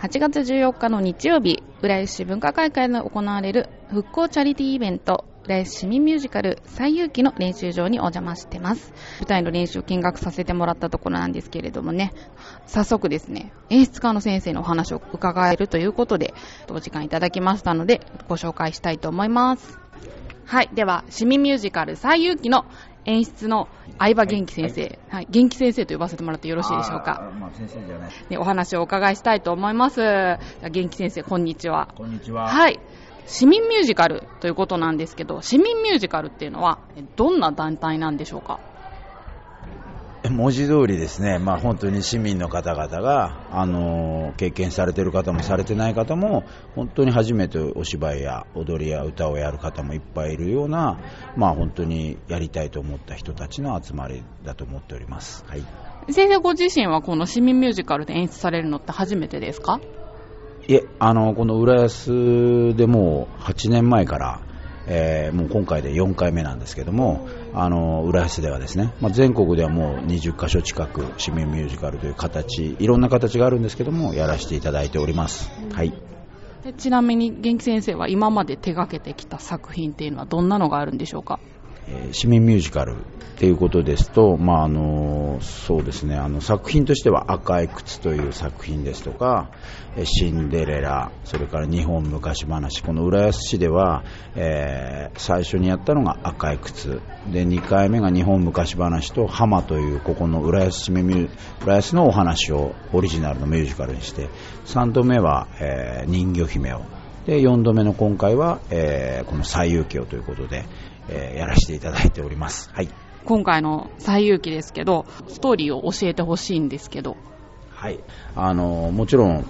8月14日の日曜日、浦安市文化会館で行われる復興チャリティーイベント、浦安市民ミュージカル最有機の練習場にお邪魔してます。舞台の練習を見学させてもらったところなんですけれどもね、早速ですね、演出家の先生のお話を伺えるということで、お時間いただきましたので、ご紹介したいと思います。はい。では、市民ミュージカル最有機の演出の相葉元気先生、はい、元気先生と呼ばせてもらってよろしいでしょうか。まあ、先生じゃない。ね、お話をお伺いしたいと思います。元気先生、こんにちは。こんにちは。はい。市民ミュージカルということなんですけど、市民ミュージカルっていうのは、えどんな団体なんでしょうか？文字通りですね、まあ、本当に市民の方々が、あのー経験されてる方もされてない方も、本当に初めてお芝居や踊りや歌をやる方もいっぱいいるような、まあ、本当にやりたいと思った人たちの集まりだと思っております。はい。先生ご自身はこの市民ミュージカルで演出されるのって初めてですか？いえ、あの、この浦安でもう8年前から、えーもう今回で4回目なんですけども、あの、浦安ではですね、まあ、全国ではもう20カ所近く市民ミュージカルという形、いろんな形があるんですけども、やらせていただいております。はい。でちなみに元気先生は今まで手掛けてきた作品っていうのはどんなのがあるんでしょうか？えー市民ミュージカルっていうことですと、まああのそうですねあの作品としては「赤い靴」という作品ですとか「えーシンデレラ」それから「日本昔話」この浦安市では、えー最初にやったのが「赤い靴」で2回目が「日本昔話」と「浜」というここの浦安浦安のお話をオリジナルのミュージカルにして3度目は、えー人魚姫をで4度目の今回は、えーこの最遊記をということで、えーやらせていただいております。はい。今回の最有機ですけど、ストーリーを教えてほしいんですけど。はい。あの、もちろん、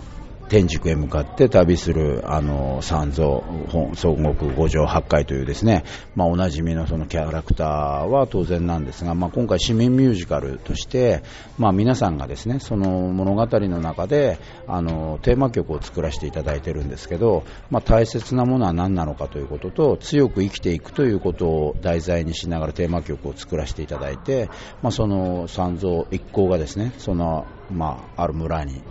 天竺へ向かって旅する、あの、三蔵、本孫悟空五条八海というですね、まあ、おなじみのそのキャラクターは当然なんですが、まあ、今回市民ミュージカルとして、まあ、皆さんがですね、その物語の中で、あの、テーマ曲を作らせていただいてるんですけど、まあ、大切なものは何なのかということと、強く生きていくということを題材にしながらテーマ曲を作らせていただいて、まあ、その三蔵一行がですね、その、まあ、ある村に、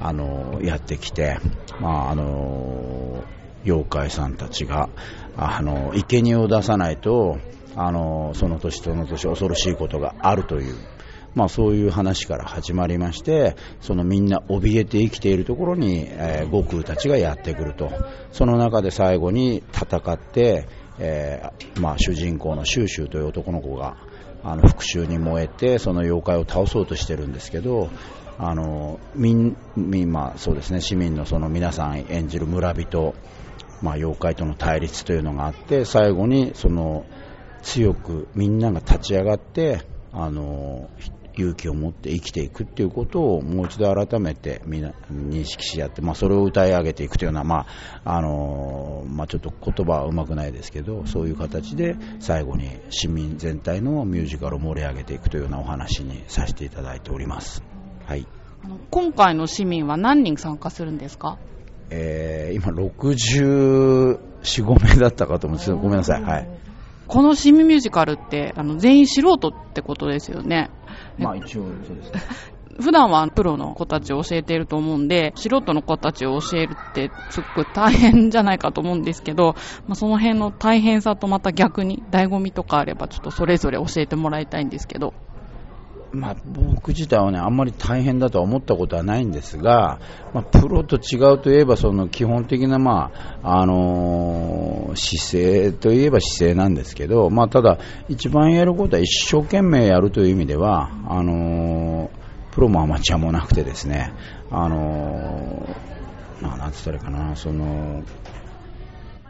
あの、やってきて、まあ、あの、妖怪さんたちが、あの、生贄を出さないと、あの、その年その年恐ろしいことがあるという、まあそういう話から始まりまして、そのみんな怯えて生きているところに、えー悟空たちがやってくると。その中で最後に戦って、えーまあ主人公のシューシューという男の子が、あの復讐に燃えてその妖怪を倒そうとしてるんですけどあのみんみまあそうですね市民のその皆さん演じる村人、まあ、妖怪との対立というのがあって最後にその強くみんなが立ち上がってあの勇気を持って生きていくっていうことをもう一度改めてみんな認識し合って、まあ、それを歌い上げていくというような、まああのまあ、ちょっと言葉はうまくないですけどそういう形で最後に市民全体のミュージカルを盛り上げていくというようなお話にさせていただいております。はい今回の市民は何人参加するんですか？えー今64、5名だったかと思うんですけどごめんなさい。はい。この市民ミュージカルって、あの、全員素人ってことですよね。まあ一応そうですね。普段はプロの子たちを教えていると思うんで、素人の子たちを教えるってすごく大変じゃないかと思うんですけど、まあ、その辺の大変さとまた逆に醍醐味とかあればちょっとそれぞれ教えてもらいたいんですけど。まあ、僕自体はね、あんまり大変だとは思ったことはないんですが、まあ、プロと違うといえば、その基本的な、まあ、あのー姿勢といえば姿勢なんですけど、まあ、ただ、一番やることは一生懸命やるという意味では、あのープロもアマチュアもなくてですね、あのーまあ、なんつったらいいかな、その、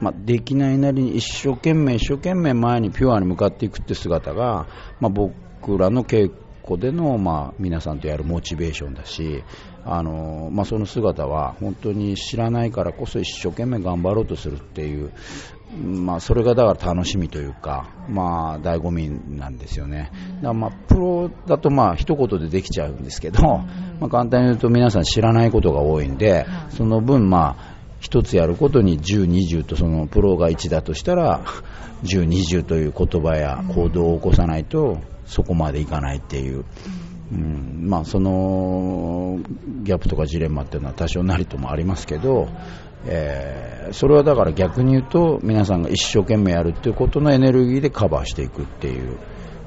まあ、できないなりに一生懸命一生懸命前にピュアに向かっていくって姿が、まあ、僕らの稽古での、まあ、皆さんとやるモチベーションだし、あのまあ、その姿は本当に知らないからこそ一生懸命頑張ろうとするっていうまあ、それがだから楽しみというか、まあ、醍醐味なんですよね。だまあ、プロだとまあ、一言でできちゃうんですけど、まあ、簡単に言うと皆さん知らないことが多いんで、その分まあ、一つやることに10、20とそのプロが1だとしたら、10、20という言葉や行動を起こさないと、そこまでいかないっていう。うん。まあ、そのギャップとかジレンマっていうのは多少なりともありますけど、えー、それはだから逆に言うと皆さんが一生懸命やるっていうことのエネルギーでカバーしていくっていう、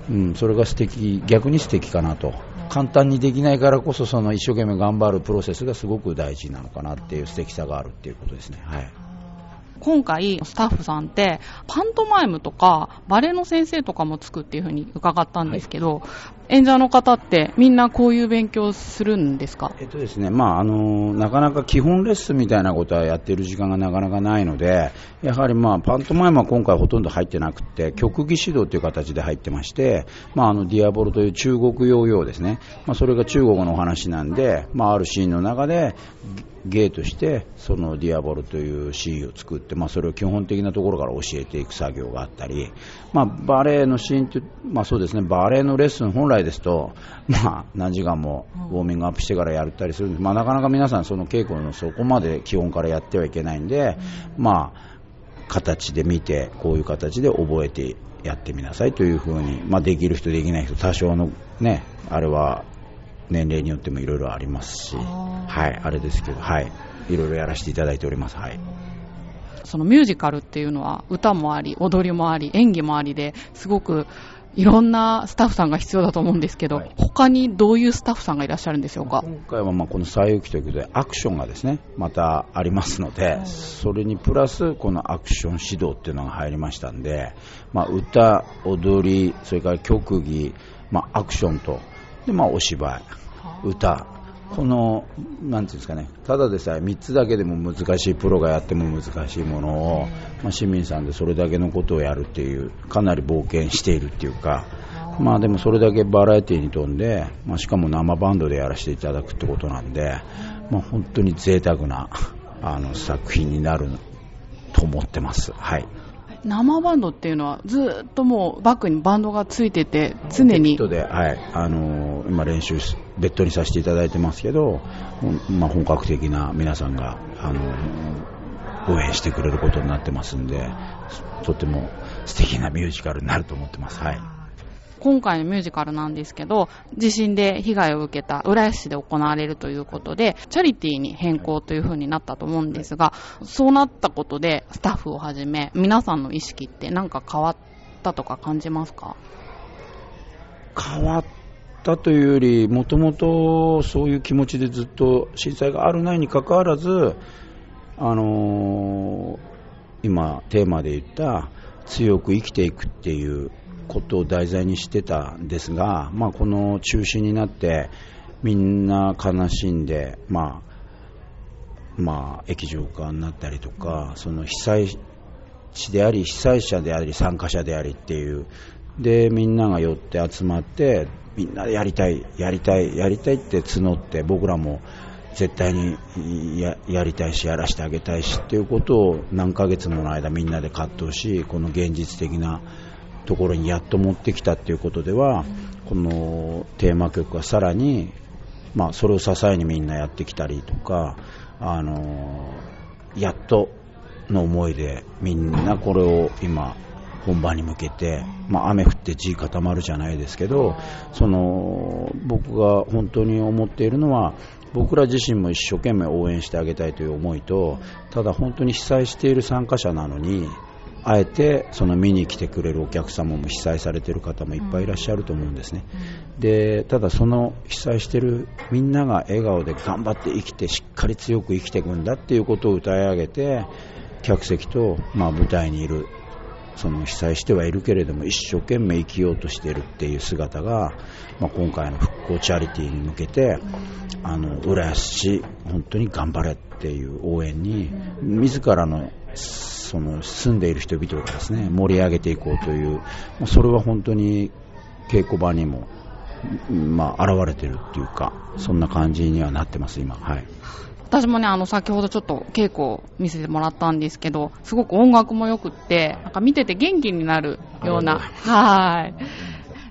うん、それが素敵逆に素敵かなと。簡単にできないからこそその一生懸命頑張るプロセスがすごく大事なのかなっていう素敵さがあるっていうことですね。はい。今回スタッフさんってパントマイムとかバレエの先生とかもつくっていうふうに伺ったんですけど、はい、演者の方ってみんなこういう勉強するんですか？えっとですね、まああの、なかなか基本レッスンみたいなことはやっている時間がなかなかないので、やはりまあパントマイムは今回ほとんど入ってなくて、曲技指導という形で入ってまして、まああのディアボロという中国ヨーヨーですね、まあそれが中国のお話なんで、まああるシーンの中で、芸としてそのディアボルというシーンを作って、まあ、それを基本的なところから教えていく作業があったり、まあ、バレエのシーンって、まあ、そうですねバレエのレッスン本来ですと、まあ、何時間もウォーミングアップしてからやったりするんです、まあ、なかなか皆さんその稽古のそこまで基本からやってはいけないんで、まあ、形で見てこういう形で覚えてやってみなさいというふうに、まあ、できる人できない人多少のねあれは年齢によってもいろいろありますし、はい、あれですけど、はい、いろいろやらせていただいております。はい。そのミュージカルっていうのは歌もあり、踊りもあり、演技もありですごくいろんなスタッフさんが必要だと思うんですけど、はい、他にどういうスタッフさんがいらっしゃるんでしょうか？今回はまあこの西遊記ということでアクションがですねまたありますので、それにプラスこのアクション指導っていうのが入りましたんで、まあ、歌、踊り、それから曲技、まあ、アクションとで、まあ、お芝居、歌、この、なんていうんですかね、ただでさえ3つだけでも難しい、プロがやっても難しいものを、まあ、市民さんでそれだけのことをやるっていう、かなり冒険しているっていうか、まあでもそれだけバラエティーに富んで、まあ、しかも生バンドでやらせていただくってことなんで、まあ、本当に贅沢なあの作品になると思ってます。はい。生バンドっていうのはずっともうバックにバンドがついてて常に。で、はい。あのー、今練習ベッドにさせていただいてますけど、まあ、本格的な皆さんが、あのー、応援してくれることになってますんでとても素敵なミュージカルになると思ってます。はい。今回のミュージカルなんですけど、地震で被害を受けた浦安市で行われるということで、チャリティーに変更という風になったと思うんですが、そうなったことで、スタッフをはじめ、皆さんの意識って何か変わったとか感じますか？変わったというより、もともとそういう気持ちでずっと震災があるないにかかわらず、あのー、今、テーマで言った強く生きていくっていうことを題材にしてたんですが、まあ、この中止になってみんな悲しんで、まあまあ、液状化になったりとかその被災地であり被災者であり参加者でありっていうでみんなが寄って集まってみんなでやりたいやりたいやりたいって募って僕らも絶対にやりたいしやらせてあげたいしっていうことを何ヶ月もの間みんなで葛藤しこの現実的なところにやっと持ってきたっていうことでは、このテーマ曲がさらに、まあ、それを支えにみんなやってきたりとか、あのやっとの思いでみんなこれを今本番に向けて、まあ、雨降って地固まるじゃないですけどその僕が本当に思っているのは僕ら自身も一生懸命応援してあげたいという思いとただ本当に被災している参加者なのにあえてその見に来てくれるお客様も被災されている方もいっぱいいらっしゃると思うんですね、でただその被災しているみんなが笑顔で頑張って生きてしっかり強く生きていくんだっていうことを歌い上げて客席と、まあ、舞台にいるその被災してはいるけれども一生懸命生きようとしているっていう姿が、まあ、今回の復興チャリティーに向けてあの浦安市本当に頑張れっていう応援に自らのその住んでいる人々がですね盛り上げていこうという、それは本当に稽古場にも、まあ、現れているっていうか、そんな感じにはなってます、今。はい私もね、あの、先ほどちょっと稽古を見せてもらったんですけど、すごく音楽も良くって、なんか見てて元気になるような、はい。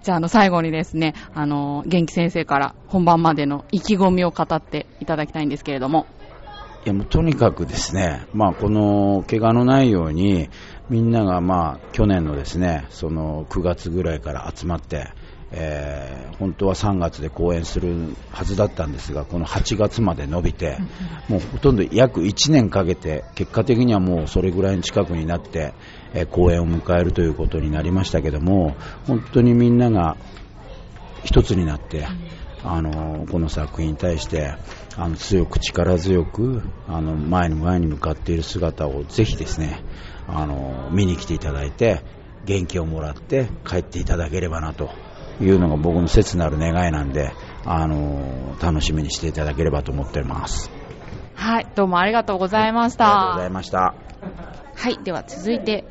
じゃあ、あの、最後にですね、あの、元気先生から本番までの意気込みを語っていただきたいんですけれども。いや、もうとにかくですね、まあ、この、怪我のないように、みんながまあ、去年のですね、その9月ぐらいから集まって、えー、本当は3月で公演するはずだったんですがこの8月まで伸びて、もうほとんど約1年かけて結果的にはもうそれぐらいの近くになって、えー、公演を迎えるということになりましたけども本当にみんなが一つになって、あのこの作品に対してあの強く力強くあの前に前に向かっている姿をぜひですねあの見に来ていただいて元気をもらって帰っていただければなというのが僕の切なる願いなんで、あの楽しみにしていただければと思っています。はい、どうもありがとうございました。ありがとうございました。はい、では続いて、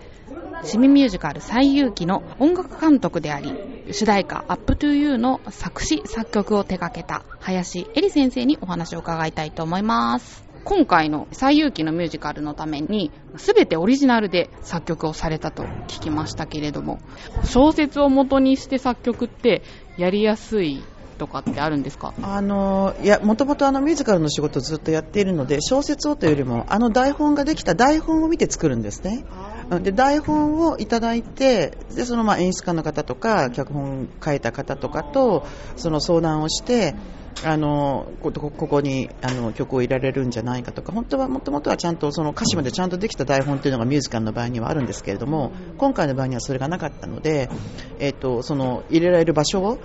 市民ミュージカル最遊記の音楽監督であり、主題歌 Up to You の作詞作曲を手掛けた林恵里先生にお話を伺いたいと思います。今回の最遊記のミュージカルのために、すべてオリジナルで作曲をされたと聞きましたけれども、小説を元にして作曲ってやりやすいとかってあるんですか？あのいやもともとあのミュージカルの仕事をずっとやっているので小説をというよりもあの台本ができた台本を見て作るんですねで台本をいただいてでそのまあ演出家の方とか脚本書いた方とかとその相談をしてあのここにあの曲を入れられるんじゃないかとか本当はもともとはちゃんとその歌詞までちゃんとできた台本というのがミュージカルの場合にはあるんですけれども今回の場合にはそれがなかったので、えーと、その入れられる場所を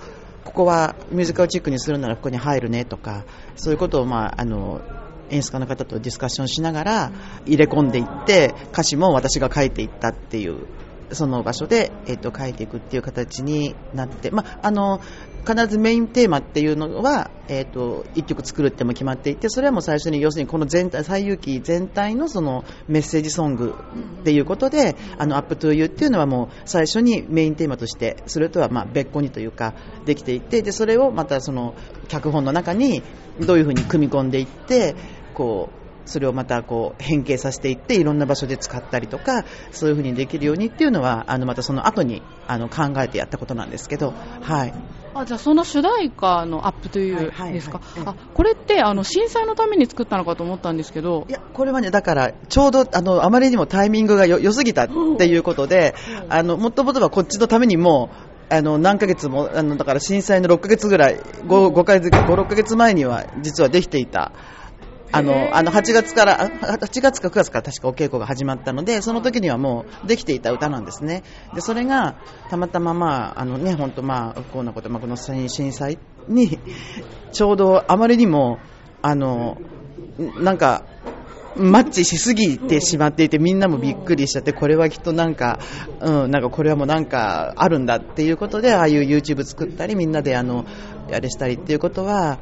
ここはミュージカルチックにするならここに入るねとかそういうことを、まあ、あの演出家の方とディスカッションしながら入れ込んでいって歌詞も私が書いていったっていうその場所で、えー、と書いていくっていう形になって、まあ、の必ずメインテーマっていうのは、えーと、1曲作るっても決まっていてそれはもう最初に要するにこの全体西遊記全体のそのメッセージソングっていうことで「あの Up to You っていうのはもう最初にメインテーマとしてそれとはま別個にというかできていてでそれをまたその脚本の中にどういうふうに組み込んでいってこうそれをまたこう変形させていっていろんな場所で使ったりとかそういうふうにできるようにっていうのはあのまたその後にあの考えてやったことなんですけど、はい、あじゃあその主題歌の Up to Youですか、あこれってあの震災のために作ったのかと思ったんですけど。いやこれはねだからちょうどあのあまりにもタイミングが良すぎたっていうことで、あのもともとはこっちのためにもあの何ヶ月もあのだから震災の6ヶ月ぐらい 5, 5ヶ月5、6ヶ月前には実はできていたあの、あの、8月から、8月か9月から確かお稽古が始まったので、その時にはもうできていた歌なんですね。で、それが、たまたままあ、あのね、本当まあ、こんなこと、まあ、この震災に、ちょうどあまりにも、あの、なんか、マッチしすぎてしまっていてみんなもびっくりしちゃってこれはきっとなんか、うん、なんかこれはもうなんかあるんだっていうことでああいう YouTube 作ったりみんなであのあれしたりっていうことは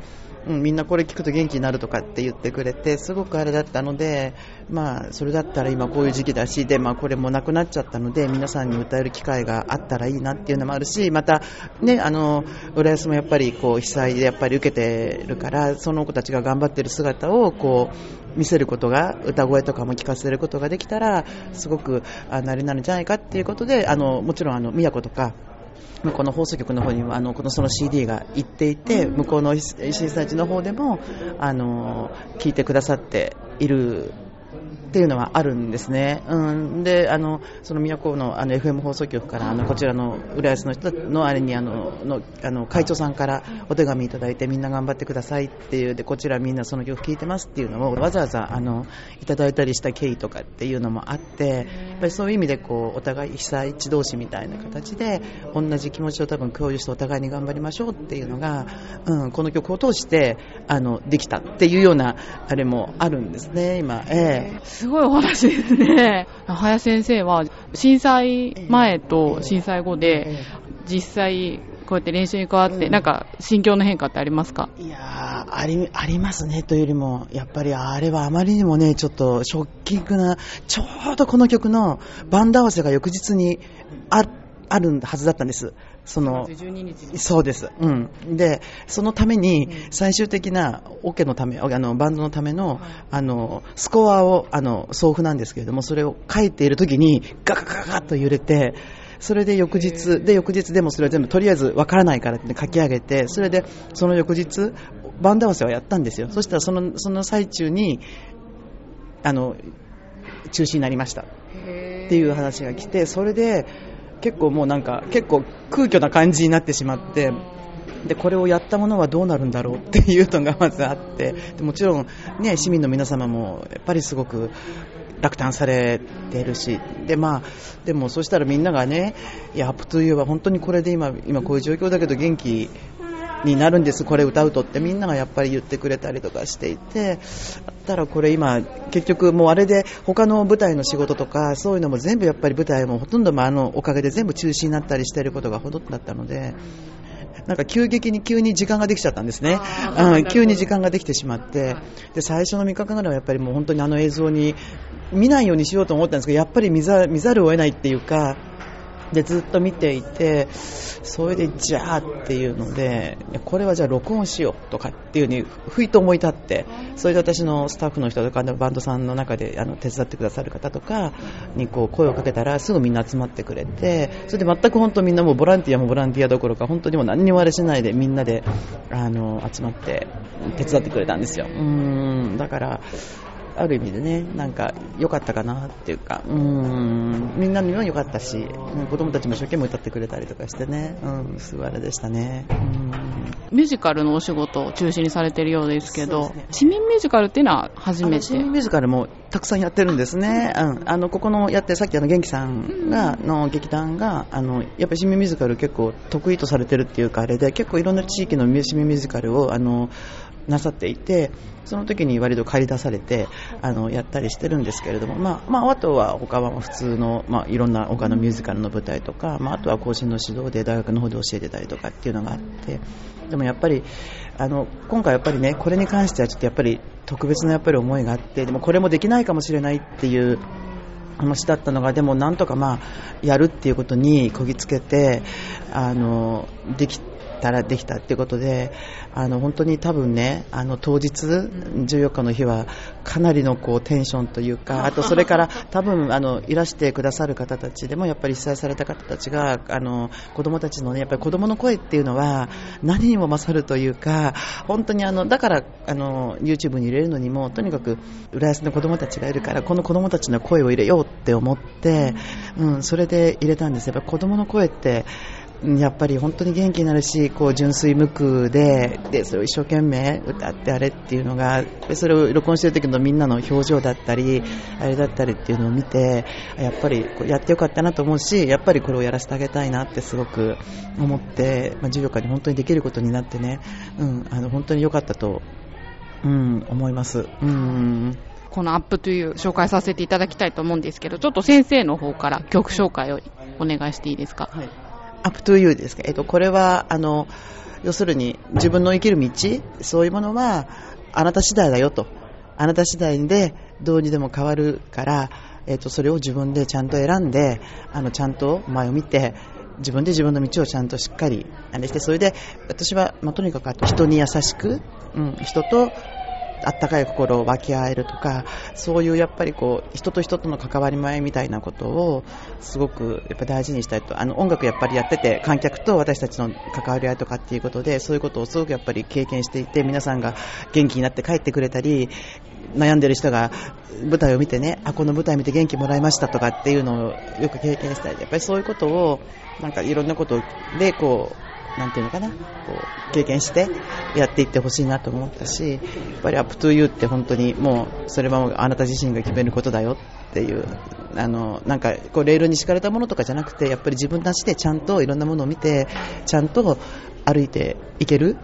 うん、みんなこれ聞くと元気になるとかって言ってくれてすごくあれだったので、まあ、それだったら今こういう時期だしで、まあ、これもなくなっちゃったので皆さんに歌える機会があったらいいなっていうのもあるしまた、ね、あの浦安もやっぱりこう被災でやっぱり受けてるからその子たちが頑張ってる姿をこう見せることが歌声とかも聞かせることができたらすごくあなりなるんじゃないかっていうことであのもちろんあの宮古とか向こうの放送局の方にはあのこのその CD が行っていて向こうの震災地の方でもあの聞いてくださっているっていうのはあるんですね。うん、で、あの、その都のあの FM 放送局から、あの、こちらの浦安の人のあれに、あの、の、あの、会長さんからお手紙いただいて、みんな頑張ってくださいっていう、で、こちらみんなその曲聴いてますっていうのを、わざわざ、あの、いただいたりした経緯とかっていうのもあって、やっぱりそういう意味で、こう、お互い被災地同士みたいな形で、同じ気持ちを多分共有してお互いに頑張りましょうっていうのが、うん、この曲を通して、あの、できたっていうような、あれもあるんですね、今。ええーすごいお話ですね。林先生は震災前と震災後で実際こうやって練習に変わって、なんか心境の変化ってありますか？いやありありますね。というよりもやっぱりあれはあまりにもねちょっとショッキングなちょうどこの曲のバンド合わせが翌日にああるはずだったんです。その、12日に。そうです。うん。で、そのために、最終的なオ、ケのため、あの、バンドのための、あの、スコアを、あの、送付なんですけれども、それを書いている時に、ガガガガガッと揺れて、それで翌日、で、翌日でもそれは全部、とりあえずわからないからって書き上げて、それで、その翌日、バンド合わせはやったんですよ。そしたら、その、その最中に、あの、中止になりました。っていう話が来て、それで結構もうなんか結構空虚な感じになってしまって、でこれをやったものはどうなるんだろうっていうのがまずあって、でもちろん、ね、市民の皆様もやっぱりすごく落胆されてるし、でまあ、でもそしたらみんながね、いや、アップトゥーユーは本当にこれで今、今こういう状況だけど元気になるんです、これ歌うとってみんながやっぱり言ってくれたりとかしていて、だったらこれ今、結局もうあれで他の舞台の仕事とかそういうのも全部やっぱり舞台もほとんどもあのおかげで全部中止になったりしていることがほとんどだったので。なんか急激に急に時間ができちゃったんですね。うん、急に時間ができてしまって、で、最初の3日間ぐらいはやっぱりもう本当にあの映像に見ないようにしようと思ったんですけど、やっぱり見ざ見ざるを得ないっていうか、でずっと見ていて、それでじゃあっていうので、これはじゃあ録音しようとかっていうふうにふいと思い立って、それで私のスタッフの人とかバンドさんの中であの手伝ってくださる方とかにこう声をかけたらすぐみんな集まってくれて、それで全く本当みんなもボランティアもボランティアどころか本当にも何にもあれしないでみんなであの集まって手伝ってくれたんですよ。うんだからある意味でね、なんか良かったかなっていうか、うーん、みんなにも良かったし、うん子供たちも一生懸命歌ってくれたりとかしてね、うん、すごいあれでしたね。うんミュージカルのお仕事を中心にされてるようですけど、ね市民ミュージカルっていうのは初めて？あの新ミュージカルもたくさんやってるんですね。うん、あのここのやってさっきあの元気さんがの劇団があのやっぱり市民ミュージカル結構得意とされてるっていうかあれで結構いろんな地域の市民ミュージカルをあのなさっていて。その時に割と借り出されてあのやったりしてるんですけれども、まあまあ、あとは他は普通の、まあ、いろんな他のミュージカルの舞台とか、まあ、あとは更新の指導で大学の方で教えてたりとかっていうのがあってでもやっぱりあの今回やっぱりねこれに関してはちょっとやっぱり特別なやっぱり思いがあってでもこれもできないかもしれないっていう話だったのがでもなんとかまあやるっていうことにこぎつけてあのできたらできたっていうことであの本当に多分ねあの当日14日の日はかなりのこうテンションというか あとそれから多分あのいらしてくださる方たちでもやっぱり被災された方たちがあの子供たちのねやっぱり子供の声っていうのは何にも勝るというか本当にあのだからあの YouTube に入れるのにもとにかく浦安の子供たちがいるからこの子供たちの声を入れようって思って、うん、それで入れたんです。やっぱり子供の声ってうんやっぱり本当に元気になるし、こう純粋無垢で、で、それを一生懸命歌ってあれっていうのが、でそれを録音してる時のみんなの表情だったり、あれだったりっていうのを見て、やっぱりこうやってよかったなと思うし、やっぱりこれをやらせてあげたいなってすごく思って、まあ、14日に本当にできることになってね、うん、あの本当に良かったと、うん、思います。うん。この Up to You 紹介させていただきたいと思うんですけど、ちょっと先生の方から曲紹介をお願いしていいですか？はい。 Up to You ですか？えっと、これは、あの、要するに自分の生きる道、そういうものはあなた次第だよと。あなた次第でどうにでも変わるから、えっと、それを自分でちゃんと選んで、あの、ちゃんと前を見て、自分で自分の道をちゃんとしっかり、あれして、それで、私は、まあ、とにかく人に優しく、うん、人と、あったかい心を分け合えるとか、そういうやっぱりこう、人と人との関わり前みたいなことを、すごくやっぱ大事にしたいと、あの音楽やっぱりやってて、観客と私たちの関わり合いとかっていうことで、そういうことをすごくやっぱり経験していて、皆さんが元気になって帰ってくれたり、悩んでる人が舞台を見てね、あ、この舞台見て元気もらいましたとかっていうのをよく経験したり、やっぱりそういうことを、なんかいろんなことで、こう、なんていうのかな、こう、経験してやっていってほしいなと思ったし、やっぱり up to you って本当にもう、それはもうあなた自身が決めることだよっていう、あの、なんか、こう、レールに敷かれたものとかじゃなくて、やっぱり自分たちでちゃんといろんなものを見て、ちゃんと歩いていける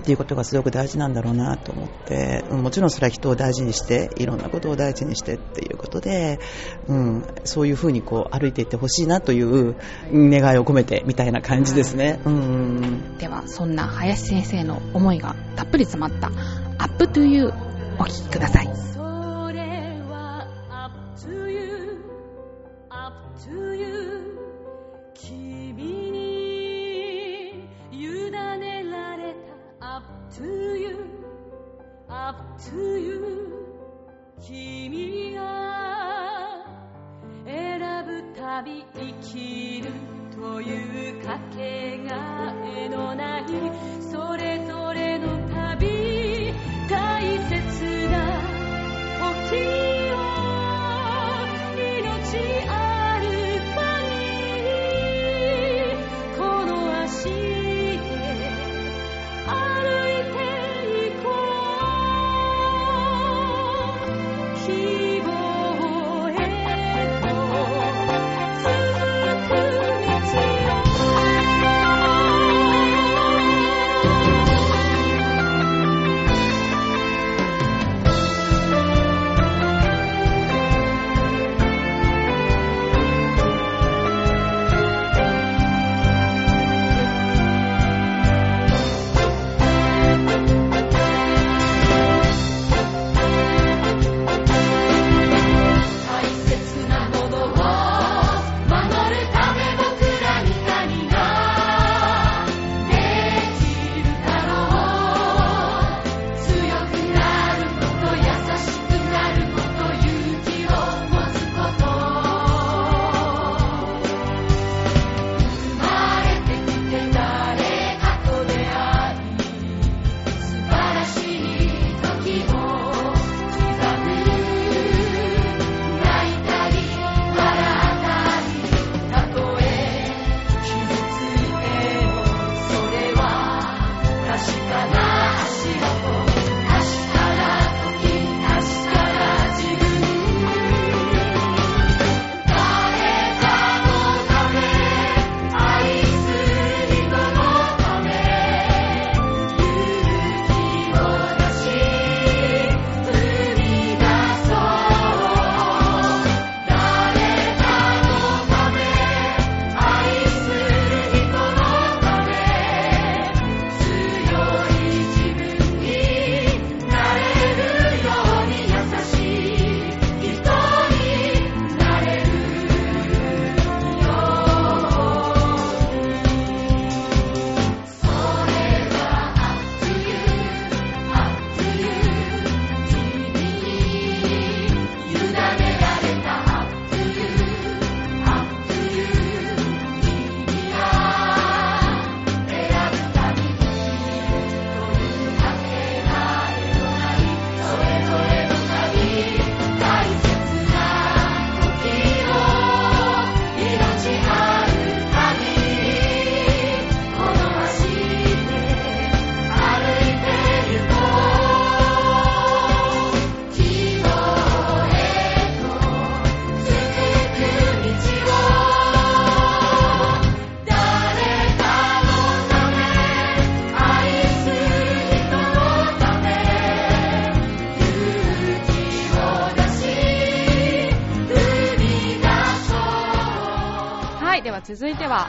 っていうことがすごく大事なんだろうなと思って、うんもちろんそれは人を大事にして、いろんなことを大事にしてっていうことで、うん、そういうふうにこう歩いていってほしいなという願いを込めてみたいな感じですね。うん。では、そんな林先生の思いがたっぷり詰まったアップトゥユーお聴きください。確かな足音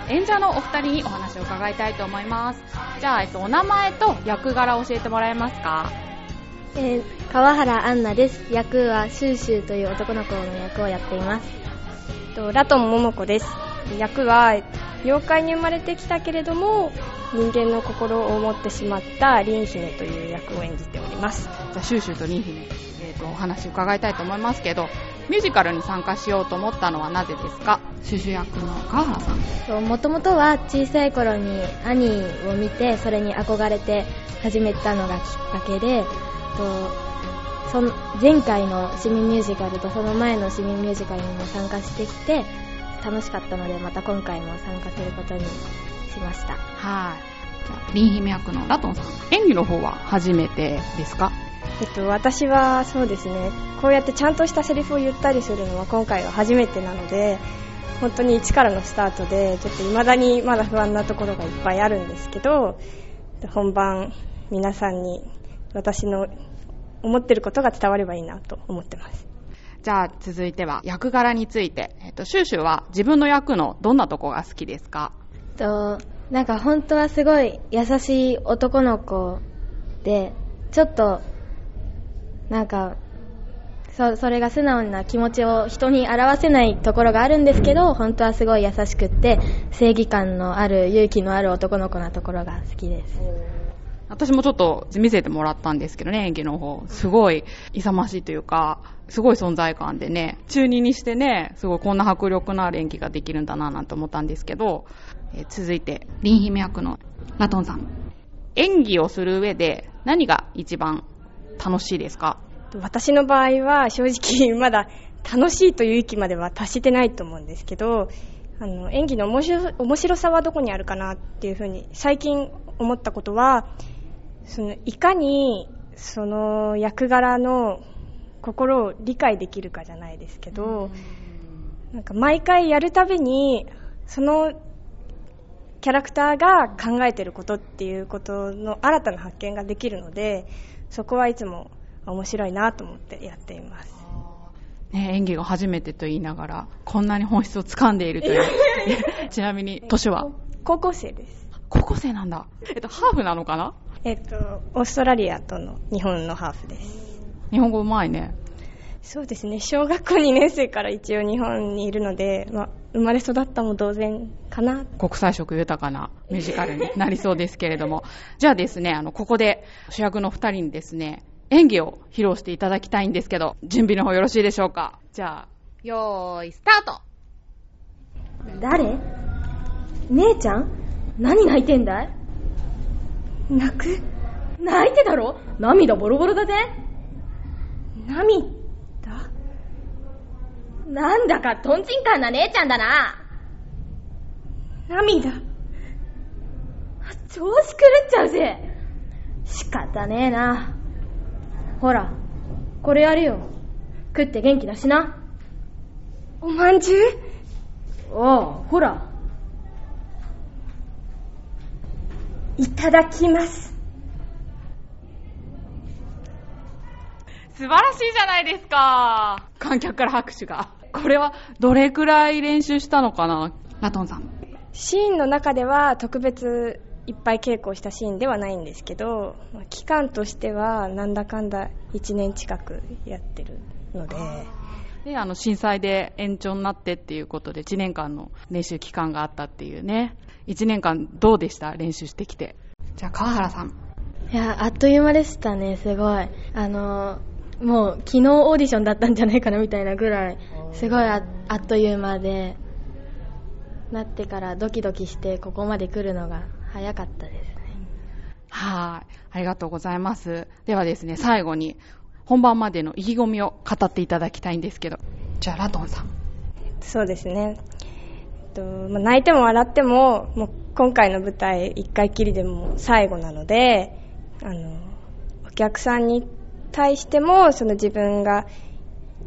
演者のお二人にお話を伺いたいと思います。じゃあ、えっと、お名前と役柄を教えてもらえますか？えー川原アンナです。役はシューシューという男の子の役をやっています。とラトン桃子です役は妖怪に生まれてきたけれども人間の心を持ってしまった凛姫という役を演じておりますじゃあ、シューシューとリン姫、えっと、お話を伺いたいと思いますけど、ミュージカルに参加しようと思ったのはなぜですか？シュシュ役の川原さん。ともともとは小さい頃に兄を見てそれに憧れて始めたのがきっかけでとその前回の市民ミュージカルとその前の市民ミュージカルにも参加してきて楽しかったのでまた今回も参加することにしましたはい。じゃあ、リン姫役のラトンさん。演技の方は初めてですか？えっと、私はそうですねこうやってちゃんとしたセリフを言ったりするのは今回は初めてなので本当に一からのスタートでちょっと未だにまだ不安なところがいっぱいあるんですけど本番皆さんに私の思ってることが伝わればいいなと思ってますじゃあ続いては役柄について。えっと、シューシュは自分の役のどんなとこが好きですか？となんか本当はすごい優しい男の子でちょっとなんかそそれが素直な気持ちを人に表せないところがあるんですけど本当はすごい優しくって正義感のある勇気のある男の子なところが好きです私もちょっと見せてもらったんですけどね、演技の方。すごい勇ましいというか、すごい存在感でね、中二にしてね、すごいこんな迫力のある演技ができるんだななんて思ったんですけど、えー続いて、リン姫役のラトンさん。演技をする上で何が一番楽しいですか？私の場合は正直 まだ楽しいという域までは達してないと思うんですけど、あの演技の面白面白さはどこにあるかなっていうふうに最近思ったことは、そのいかにその役柄の心を理解できるかじゃないですけど、なんか毎回やるたびにそのキャラクターが考えてることっていうことの新たな発見ができるのでそこはいつも面白いなと思ってやっています。ね、演技が初めてと言いながら、こんなに本質を掴んでいるという。ちなみに、年は？高校生です。高校生なんだ。えっと、ハーフなのかな？えっとオーストラリアとの日本のハーフです。日本語うまいね。そうですね。小学校2年生から一応日本にいるので、まあ、生まれ育ったも同然かな。国際色豊かなミュージカルになりそうですけれども。じゃあですね、あの、ここで主役の二人にですね、演技を披露していただきたいんですけど、準備の方よろしいでしょうか。じゃあ、よーい、スタート。誰？姉ちゃん？何泣いてんだい？泣く？泣いてだろ？涙ボロボロだぜ。涙？なんだかトンチンカンな姉ちゃんだな涙。調子狂っちゃうぜ。仕方ねえな。ほらこれやるよ。食って元気だしな。おまんじゅう？おうほら。いただきます。素晴らしいじゃないですか。観客から拍手が。これはどれくらい練習したのかなラトンさん。シーンの中では特別いっぱい稽古をしたシーンではないんですけど、まあ期間としてはなんだかんだ1年近くやってるので、で、あの、震災で延長になってっていうことで、1年間の練習期間があったっていうね。1年間どうでした？練習してきて。じゃあ、川原さん。いやあっという間でしたねすごいあのもう昨日オーディションだったんじゃないかなみたいなぐらいすごいああっという間でなってからドキドキしてここまで来るのが早かったですねはい。ありがとうございます。ではですね、最後に、本番までの意気込みを語っていただきたいんですけど。じゃあ、ラトンさん。そうですね。えっとまあ泣いても笑っても、もう今回の舞台一回きりでも最後なので、あの、お客さんに対しても、その自分が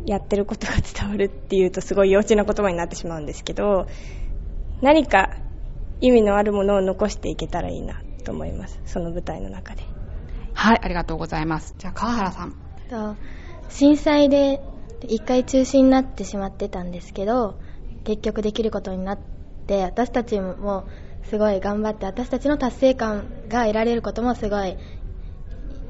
やってることが伝わるっていうとすごい幼稚な言葉になってしまうんですけど、何か意味のあるものを残していけたらいいなと思います。その舞台の中で。はい、ありがとうございます。じゃあ、川原さん。と震災で一回中止になってしまってたんですけど結局できることになって私たちもすごい頑張って私たちの達成感が得られることもすごい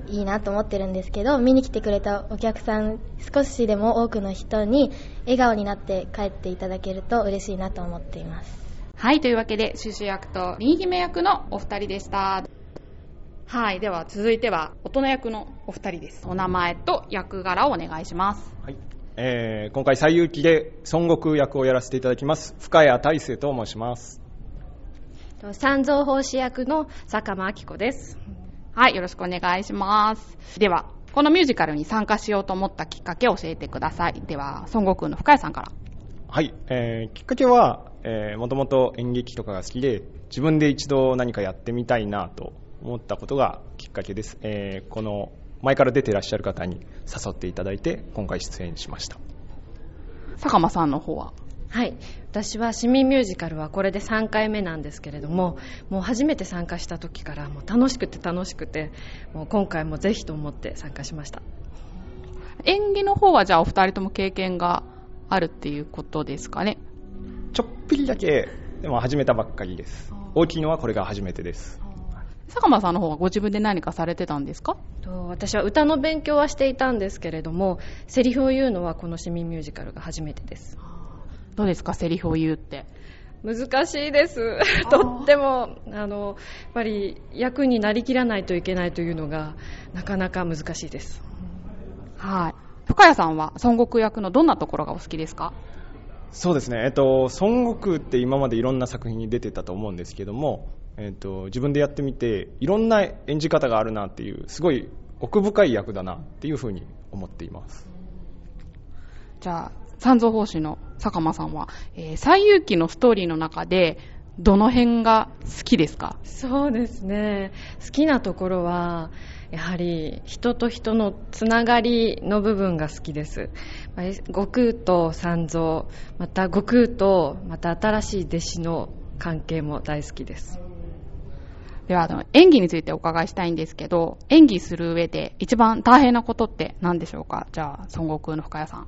いいなと思ってるんですけど見に来てくれたお客さん少しでも多くの人に笑顔になって帰っていただけると嬉しいなと思っていますはい、というわけで、シュシュ役とリン姫役のお二人でした。はい、では続いては、大人役のお二人です。お名前と役柄をお願いします。はいえー今回、西遊記で孫悟空役をやらせていただきます深谷大成と申します。三蔵法師役の坂間明子です。はい、よろしくお願いします。では、このミュージカルに参加しようと思ったきっかけを教えてください。では、孫悟空の深谷さんから。はい、えーきっかけは、えーもともと演劇とかが好きで自分で一度何かやってみたいなと思ったことがきっかけです、えーこの前から出てらっしゃる方に誘っていただいて今回出演しました坂間さんの方は？はい。私は市民ミュージカルはこれで3回目なんですけれども、もう初めて参加した時からもう楽しくて楽しくて、もう今回もぜひと思って参加しました。演技の方はじゃあお二人とも経験があるっていうことですかね？ちょっぴりだけでも始めたばっかりです大きいのはこれが初めてです坂間さんの方はご自分で何かされてたんですか？と私は歌の勉強はしていたんですけれども、セリフを言うのはこの市民ミュージカルが初めてです。どうですか？セリフを言うって。難しいです。とっても、あの、やっぱり役になりきらないといけないというのが、なかなか難しいです。はい。深谷さんは孫悟空役のどんなところがお好きですか？そうですね、えっと、孫悟空って今までいろんな作品に出てたと思うんですけども、えっと、自分でやってみて、いろんな演じ方があるなっていう、すごい奥深い役だなっていうふうに思っています。じゃあ、三蔵法師の坂間さんは、えー、西遊記のストーリーの中で、どの辺が好きですか？そうですね。好きなところは、やはり人と人のつながりの部分が好きです。まあ悟空と三蔵、また悟空とまた新しい弟子の関係も大好きです。では、あの、演技についてお伺いしたいんですけど、演技する上で一番大変なことって何でしょうか？じゃあ、孫悟空の深谷さん。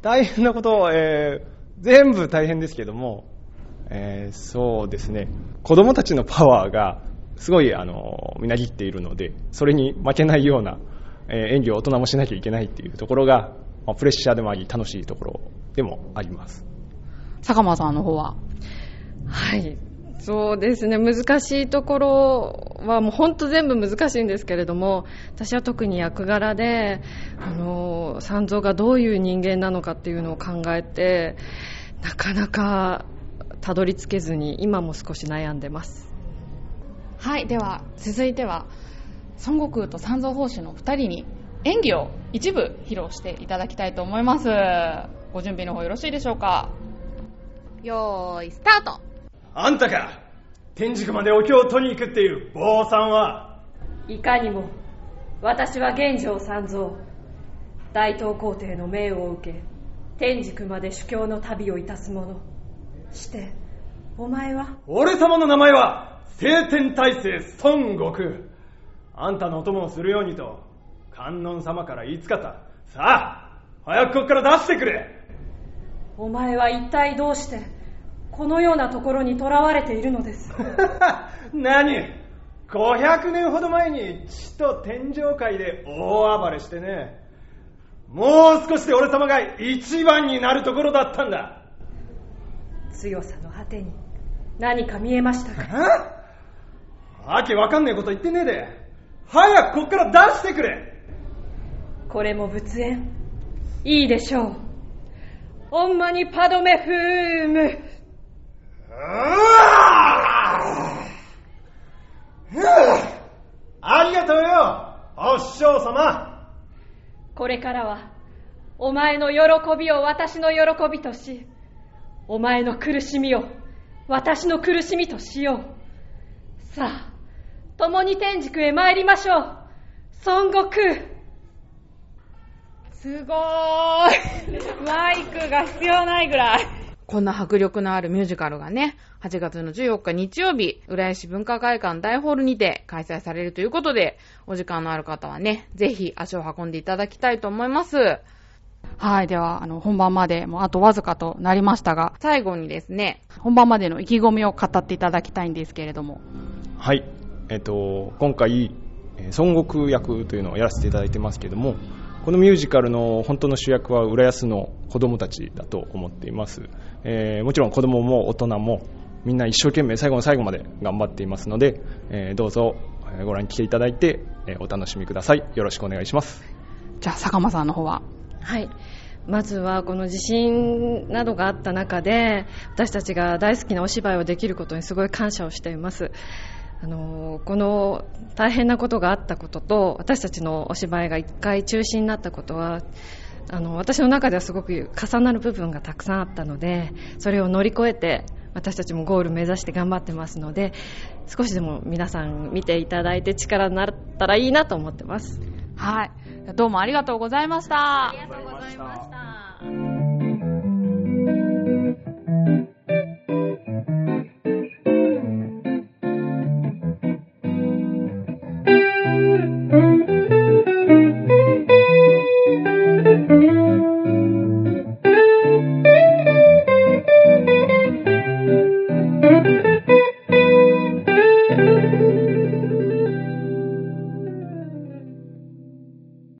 大変なこと、えー全部大変ですけども、えーそうですね、子供たちのパワーがすごい、あの、みなぎっているので、それに負けないような、えー演技を大人もしなきゃいけないっていうところが、まあプレッシャーでもあり、楽しいところでもあります。坂間さんの方は？はい。そうですね。難しいところはもう本当全部難しいんですけれども、私は特に役柄で、あの、三蔵がどういう人間なのかっていうのを考えて、なかなかたどり着けずに、今も少し悩んでます。はい、では続いては孫悟空と三蔵法師の2人に演技を一部披露していただきたいと思います。ご準備の方よろしいでしょうか？よーい、スタート。あんたか天竺までお経を取りに行くっていう坊さんは？いかにも私は玄城三蔵大東皇帝の命を受け天竺まで主教の旅をいたす者。してお前は？俺様の名前は？聖天大聖孫悟空。あんたのお供をするようにと観音様から言いつかった。さあ早くここから出してくれ。お前は一体どうしてこのようなところに囚われているのです？何？500年ほど前に地と天上界で大暴れしてね。もう少しで俺様が一番になるところだったんだ。強さの果てに何か見えましたか？わけわかんねえこと言ってねえで。早くこっから出してくれ。これも仏縁。いいでしょう。ほんまにパドメフーム。ありがとうよ。お師匠様。これからはお前の喜びを私の喜びとしお前の苦しみを私の苦しみとしよう。さあ共に天竺へ参りましょう孫悟空すごーい マイクが必要ないぐらいこんな迫力のあるミュージカルがね、8月の14日日曜日、浦安市文化会館大ホールにて開催されるということで、お時間のある方はね、ぜひ足を運んでいただきたいと思います。はい。では、あの、本番までもうあとわずかとなりましたが、最後にですね、本番までの意気込みを語っていただきたいんですけれども。はい、えっと、今回、えー孫悟空役というのをやらせていただいてますけども、このミュージカルの本当の主役は浦安の子供たちだと思っています。えーもちろん子供も大人もみんな一生懸命最後の最後まで頑張っていますので、えーどうぞえーご覧に来ていただいて、えーお楽しみください。よろしくお願いします。じゃあ、坂間さんの方は。はい。まずはこの地震などがあった中で私たちが大好きなお芝居をできることにすごい感謝をしています。あのこの大変なことがあったことと私たちのお芝居が1回中止になったことはあの私の中ではすごく重なる部分がたくさんあったのでそれを乗り越えて私たちもゴール目指して頑張ってますので少しでも皆さん見ていただいて力になったらいいなと思ってます。はい、どうもありがとうございました。ありがとうございました。